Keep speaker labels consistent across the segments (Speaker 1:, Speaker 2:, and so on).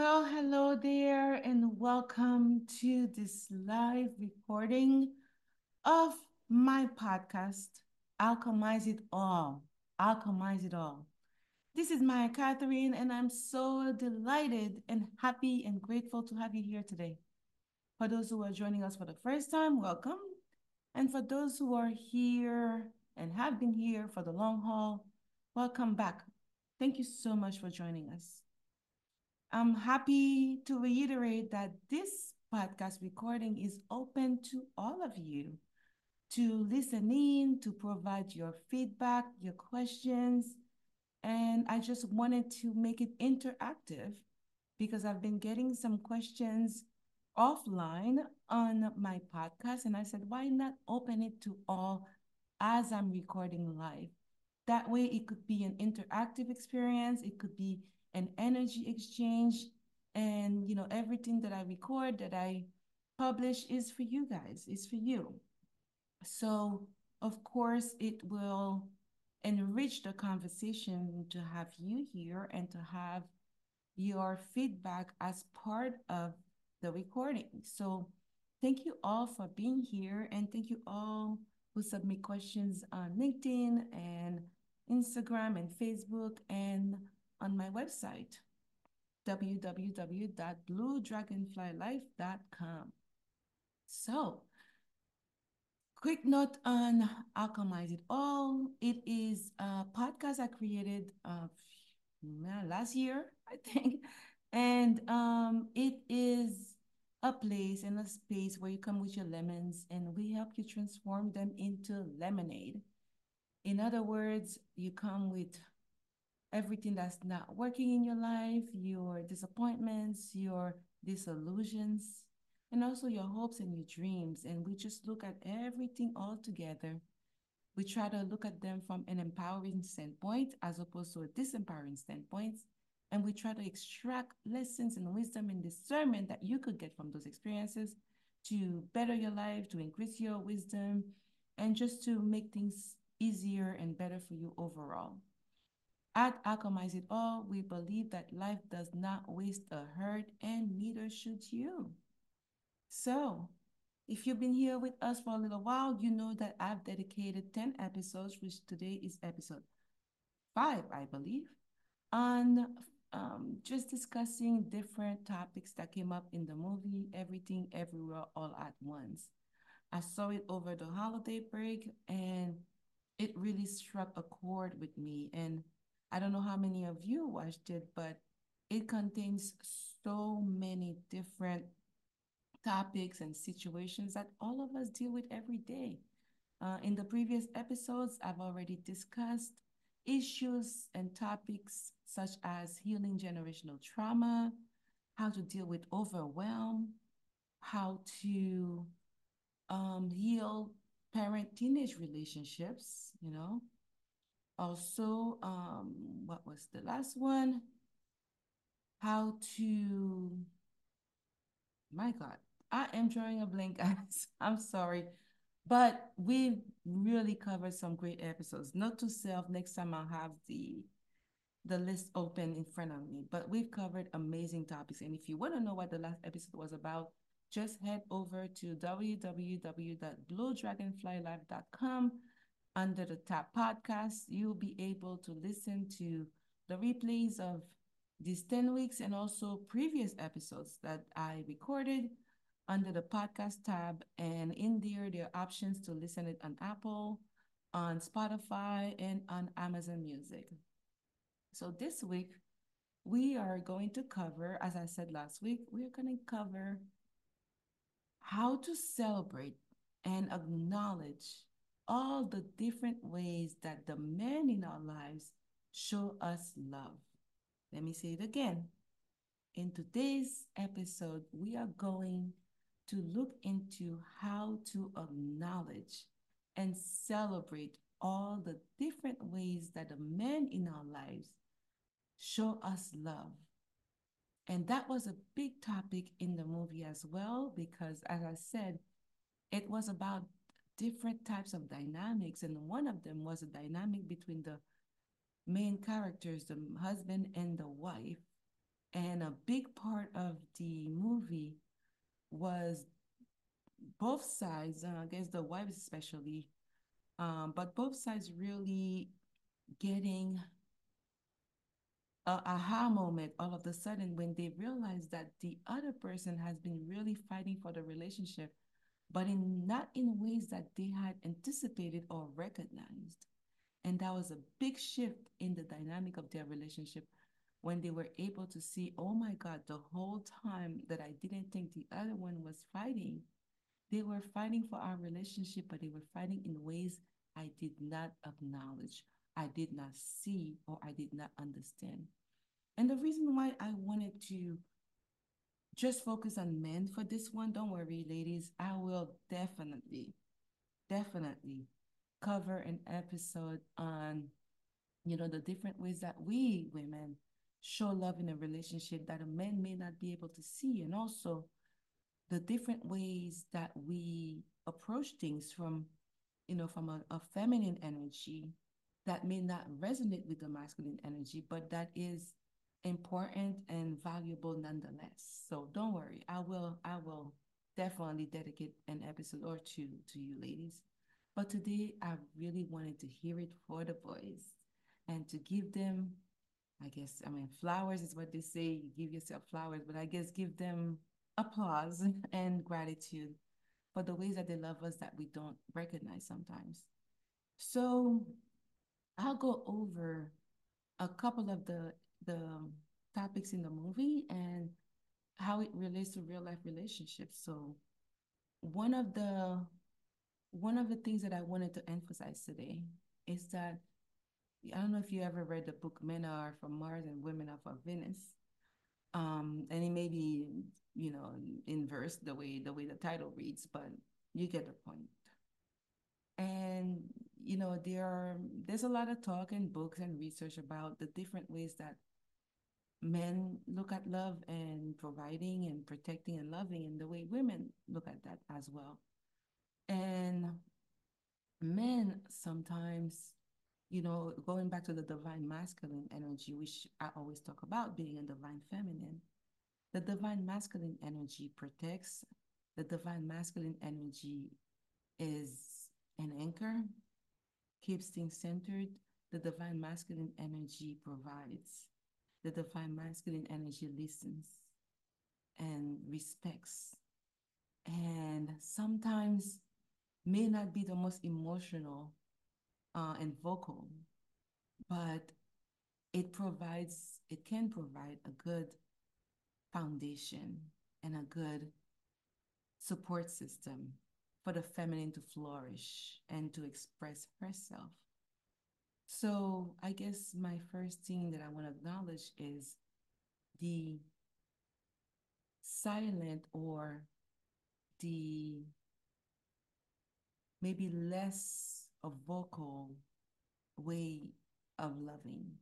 Speaker 1: Well, hello there, and welcome to this live recording of my podcast, Alchemize It All. Alchemize It All. This is Maya Catherine, and I'm so delighted and happy and grateful to have you here today. For those who are joining us for the first time, welcome. And for those who are here and have been here for the long haul, welcome back. Thank you so much for joining us. I'm happy to reiterate that this podcast recording is open to all of you to listen in, to provide your feedback, your questions. And I just wanted to make it interactive because I've been getting some questions offline on my podcast. And I said, why not open it to all as I'm recording live? That way, it could be an interactive experience, it could be an energy exchange and you know everything that i record that i publish is for you guys is for you. So of course it will enrich the conversation to have you here and to have your feedback as part of the recording. So thank you all for being here and thank you all who submit questions on linkedin and instagram and facebook and on my website, www.bluedragonflylife.com. So, quick note on Alchemize It All. It is a podcast I created uh, last year, I think. And um, it is a place and a space where you come with your lemons and we help you transform them into lemonade. In other words, you come with everything that's not working in your life, your disappointments, your disillusions, and also your hopes and your dreams. And we just look at everything all together. We try to look at them from an empowering standpoint as opposed to a disempowering standpoint. And we try to extract lessons and wisdom and discernment that you could get from those experiences to better your life, to increase your wisdom, and just to make things easier and better for you overall. At Alchemize It All, we believe that life does not waste a hurt and neither should you. So, if you've been here with us for a little while, you know that I've dedicated 10 episodes, which today is episode five, I believe, on um, just discussing different topics that came up in the movie Everything Everywhere All at Once. I saw it over the holiday break and it really struck a chord with me. And I don't know how many of you watched it, but it contains so many different topics and situations that all of us deal with every day. Uh, in the previous episodes, I've already discussed issues and topics such as healing generational trauma, how to deal with overwhelm, how to um, heal parent teenage relationships, you know, also, um, what was the last one? How to, my God, I am drawing a blank, guys. I'm sorry. But we really covered some great episodes. Note to self, next time I'll have the the list open in front of me. But we've covered amazing topics. And if you want to know what the last episode was about, just head over to www.bluedragonflylife.com under the tab podcast, you'll be able to listen to the replays of these 10 weeks and also previous episodes that I recorded under the podcast tab. And in there, there are options to listen it on Apple, on Spotify, and on Amazon Music. So this week, we are going to cover, as I said last week, we are going to cover how to celebrate and acknowledge all the different ways that the men in our lives show us love. Let me say it again. In today's episode, we are going to look into how to acknowledge and celebrate all the different ways that the men in our lives show us love. And that was a big topic in the movie as well, because as I said, it was about different types of dynamics. And one of them was a dynamic between the main characters, the husband and the wife. And a big part of the movie was both sides, uh, I guess the wives especially, um, but both sides really getting a aha moment all of a sudden when they realize that the other person has been really fighting for the relationship, but in not in ways that they had anticipated or recognized. And that was a big shift in the dynamic of their relationship when they were able to see, oh my God, the whole time that I didn't think the other one was fighting, they were fighting for our relationship, but they were fighting in ways I did not acknowledge, I did not see, or I did not understand. And the reason why I wanted to just focus on men for this one, don't worry, ladies, I will definitely, definitely cover an episode on, you know, the different ways that we women show love in a relationship that a man may not be able to see, and also the different ways that we approach things from, you know, from a, a feminine energy that may not resonate with the masculine energy, but that is important and valuable nonetheless. So don't worry, I will, I will definitely dedicate an episode or two to you ladies. But today I really wanted to hear it for the boys and to give them, I guess, I mean, flowers is what they say, you give yourself flowers, but I guess give them applause and gratitude for the ways that they love us that we don't recognize sometimes. So I'll go over a couple of the the topics in the movie and how it relates to real life relationships. So one of the one of the things that I wanted to emphasize today is that I don't know if you ever read the book Men Are from Mars and Women Are from Venus. Um, and it may be, you know, inverse the way the way the title reads, but you get the point. And you know, there are there's a lot of talk and books and research about the different ways that men look at love and providing and protecting and loving and the way women look at that as well. And men sometimes, you know, going back to the divine masculine energy, which I always talk about being a divine feminine, the divine masculine energy protects, the divine masculine energy is an anchor, keeps things centered. The divine masculine energy provides. The divine masculine energy listens and respects. And sometimes may not be the most emotional uh, and vocal, but it provides, it can provide a good foundation and a good support system for the feminine to flourish and to express herself. So, I guess my first thing that I want to acknowledge is the silent or the maybe less a vocal way of loving.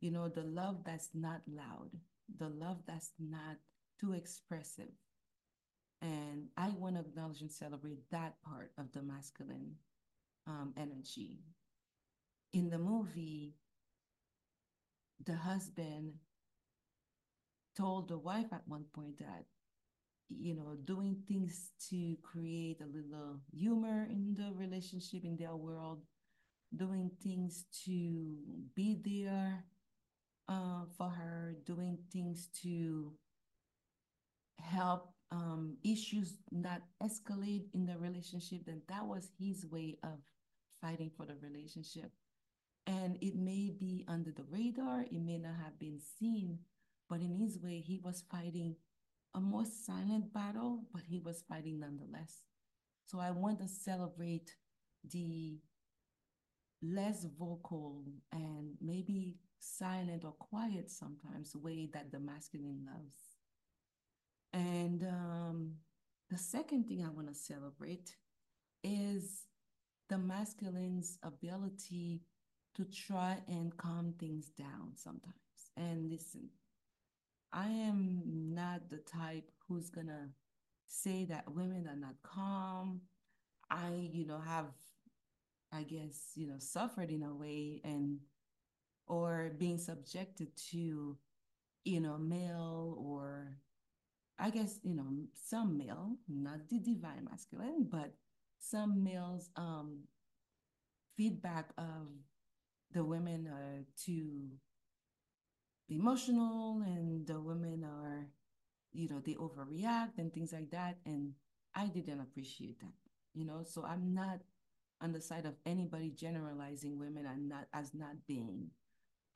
Speaker 1: You know, the love that's not loud, the love that's not too expressive. And I want to acknowledge and celebrate that part of the masculine um, energy. In the movie, the husband told the wife at one point that you know, doing things to create a little humor in the relationship, in their world, doing things to be there uh, for her, doing things to help um, issues not escalate in the relationship, then that was his way of fighting for the relationship. And it may be under the radar, it may not have been seen, but in his way, he was fighting a more silent battle, but he was fighting nonetheless. So I want to celebrate the less vocal and maybe silent or quiet sometimes way that the masculine loves. And um, the second thing I want to celebrate is the masculine's ability to try and calm things down sometimes. And listen, I am not the type who's gonna say that women are not calm. I, you know, have, I guess, you know, suffered in a way and, or being subjected to, you know, male or, I guess, you know, some male, not the divine masculine, but some males um, feedback of the women are too emotional and the women are, you know, they overreact and things like that. And I didn't appreciate that, you know, so I'm not on the side of anybody generalizing women and not as not being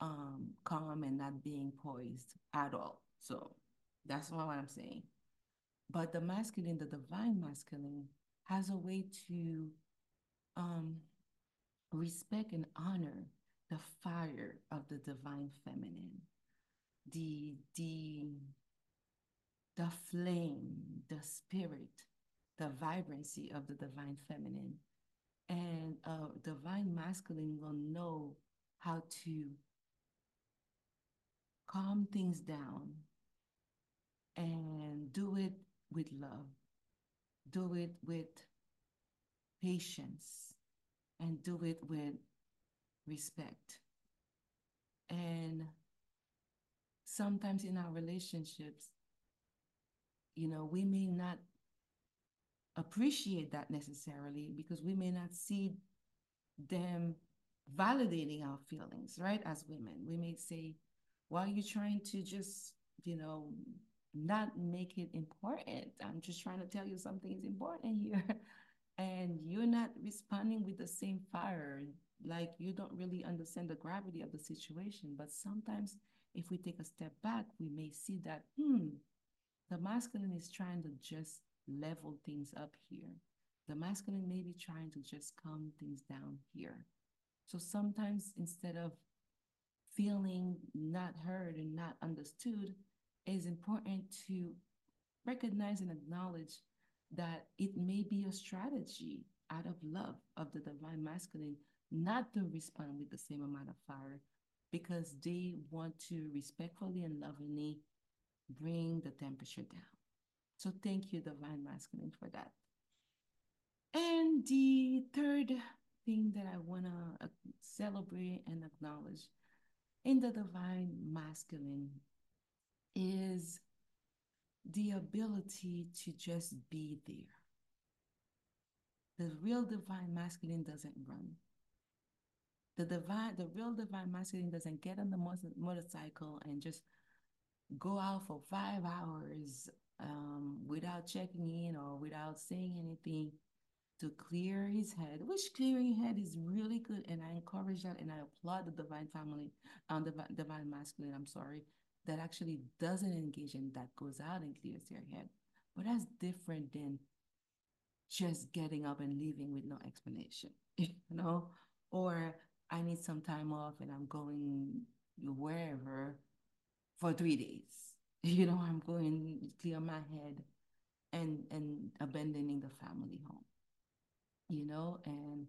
Speaker 1: um calm and not being poised at all. So that's not what I'm saying. But the masculine, the divine masculine, has a way to um, respect and honor the fire of the divine feminine, the the the flame, the spirit, the vibrancy of the divine feminine. And uh, divine masculine will know how to calm things down and do it with love, do it with patience, and do it with respect. And sometimes in our relationships, you know, we may not appreciate that necessarily because we may not see them validating our feelings, right? As women, we may say, why are you trying to just, you know, not make it important? I'm just trying to tell you something is important here. and you're not responding with the same fire. Like you don't really understand the gravity of the situation. But sometimes if we take a step back, we may see that, hmm, the masculine is trying to just level things up here. The masculine may be trying to just calm things down here. So sometimes instead of feeling not heard and not understood, it is important to recognize and acknowledge that it may be a strategy out of love of the divine masculine not to respond with the same amount of fire because they want to respectfully and lovingly bring the temperature down. So thank you, divine masculine, for that. And the third thing that I want to uh, celebrate and acknowledge in the divine masculine is the ability to just be there. The real divine masculine doesn't run. The divine, the real divine masculine doesn't get on the motorcycle and just go out for five hours um, without checking in or without saying anything to clear his head, which clearing head is really good. And I encourage that and I applaud the divine family, um, the divine masculine, I'm sorry, that actually doesn't engage and that goes out and clears their head. But that's different than just getting up and leaving with no explanation, you know? Or I need some time off and I'm going wherever for three days. You know, I'm going clear my head and and abandoning the family home. You know, and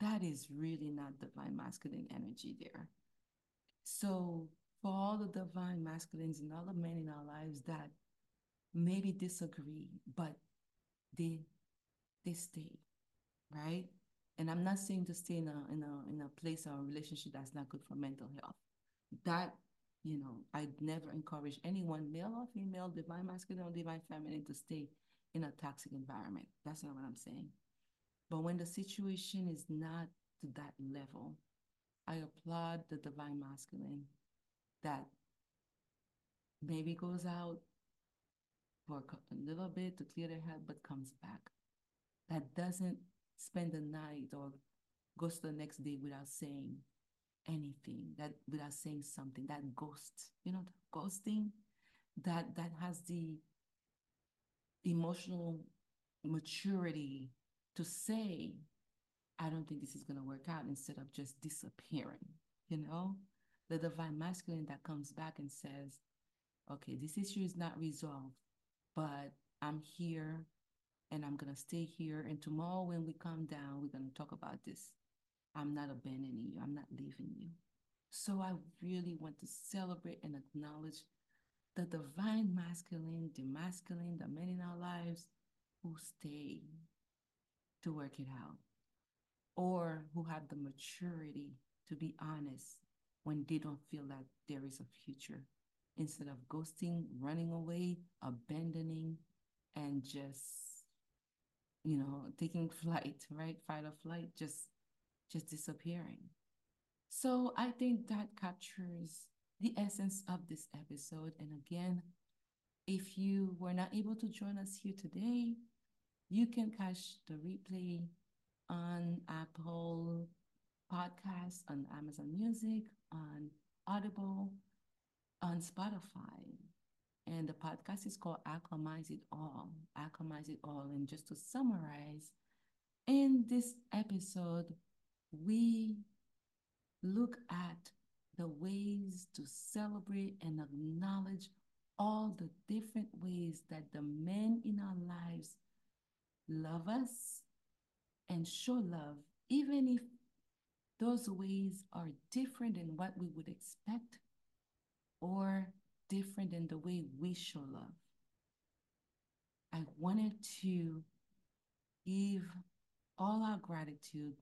Speaker 1: that is really not divine masculine energy there. So for all the divine masculines and all the men in our lives that maybe disagree, but they they stay, right? And I'm not saying to stay in a in a in a place or a relationship that's not good for mental health. That you know, I'd never encourage anyone, male or female, divine masculine or divine feminine, to stay in a toxic environment. That's not what I'm saying. But when the situation is not to that level, I applaud the divine masculine that maybe goes out for a little bit to clear their head, but comes back. That doesn't spend the night or goes to the next day without saying anything, that without saying something, that ghost, you know, ghosting, that that has the emotional maturity to say, I don't think this is gonna work out instead of just disappearing, you know? the divine masculine that comes back and says, okay, this issue is not resolved, but I'm here and I'm going to stay here. And tomorrow, when we come down, we're going to talk about this. I'm not abandoning you, I'm not leaving you. So I really want to celebrate and acknowledge the divine masculine, the masculine, the men in our lives who stay to work it out or who have the maturity to be honest when they don't feel that there is a future instead of ghosting, running away, abandoning, and just, you know, taking flight, right? Fight or flight, just just disappearing. So I think that captures the essence of this episode. And again, if you were not able to join us here today, you can catch the replay on Apple Podcasts, on Amazon Music, on Audible, on Spotify. And the podcast is called Alchemize It All. Alchemize It All. And just to summarize, in this episode, we look at the ways to celebrate and acknowledge all the different ways that the men in our lives love us and show love, even if those ways are different than what we would expect or different than the way we show love. I wanted to give all our gratitude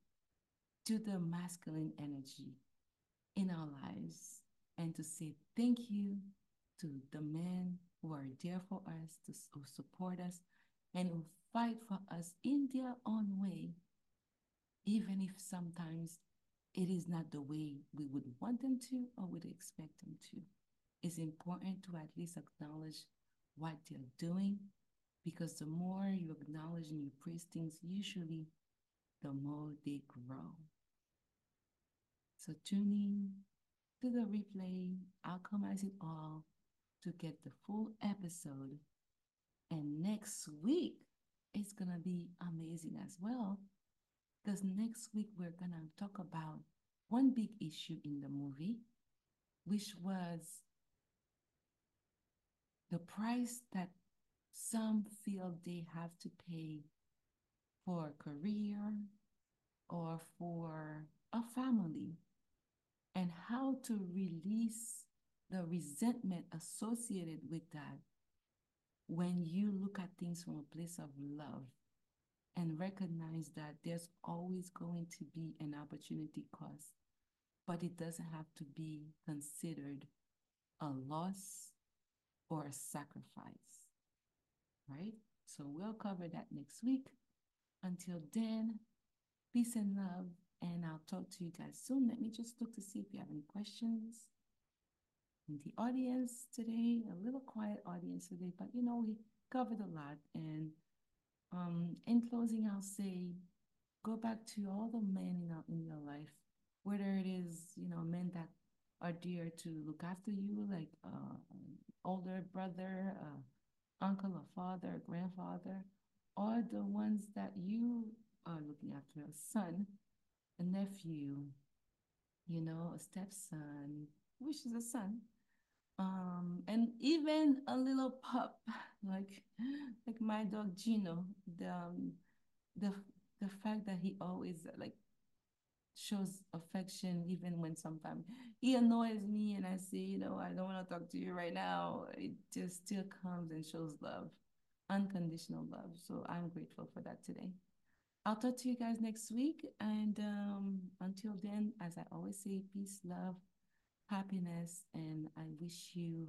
Speaker 1: to the masculine energy in our lives and to say thank you to the men who are there for us, to, who support us, and who fight for us in their own way, even if sometimes it is not the way we would want them to or would expect them to. It's important to at least acknowledge what they're doing because the more you acknowledge and you praise things, usually the more they grow. So tune in to the replay, Alchemize It All, to get the full episode. And next week, it's going to be amazing as well. Because next week, we're going to talk about one big issue in the movie, which was the price that some feel they have to pay for a career or for a family and how to release the resentment associated with that when you look at things from a place of love and recognize that there's always going to be an opportunity cost, but it doesn't have to be considered a loss or a sacrifice, right? So we'll cover that next week. Until then, peace and love and I'll talk to you guys soon. Let me just look to see if you have any questions. In the audience today, a little quiet audience today, but you know, we covered a lot. And um, in closing, I'll say go back to all the men in, in your life, whether it is, you know, men that are dear to look after you, like uh, older brother, uh, uncle or father, grandfather, or the ones that you are looking after, a son a nephew, you know, a stepson, which is a son, um, and even a little pup, like like my dog Gino. The um, the the fact that he always like shows affection even when sometimes he annoys me and I say, you know, I don't want to talk to you right now. It just still comes and shows love, unconditional love. So I'm grateful for that today. I'll talk to you guys next week. And um, until then, as I always say, peace, love, happiness, and I wish you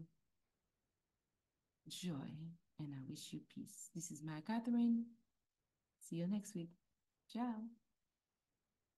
Speaker 1: joy and I wish you peace. This is Maya Catherine. See you next week. Ciao.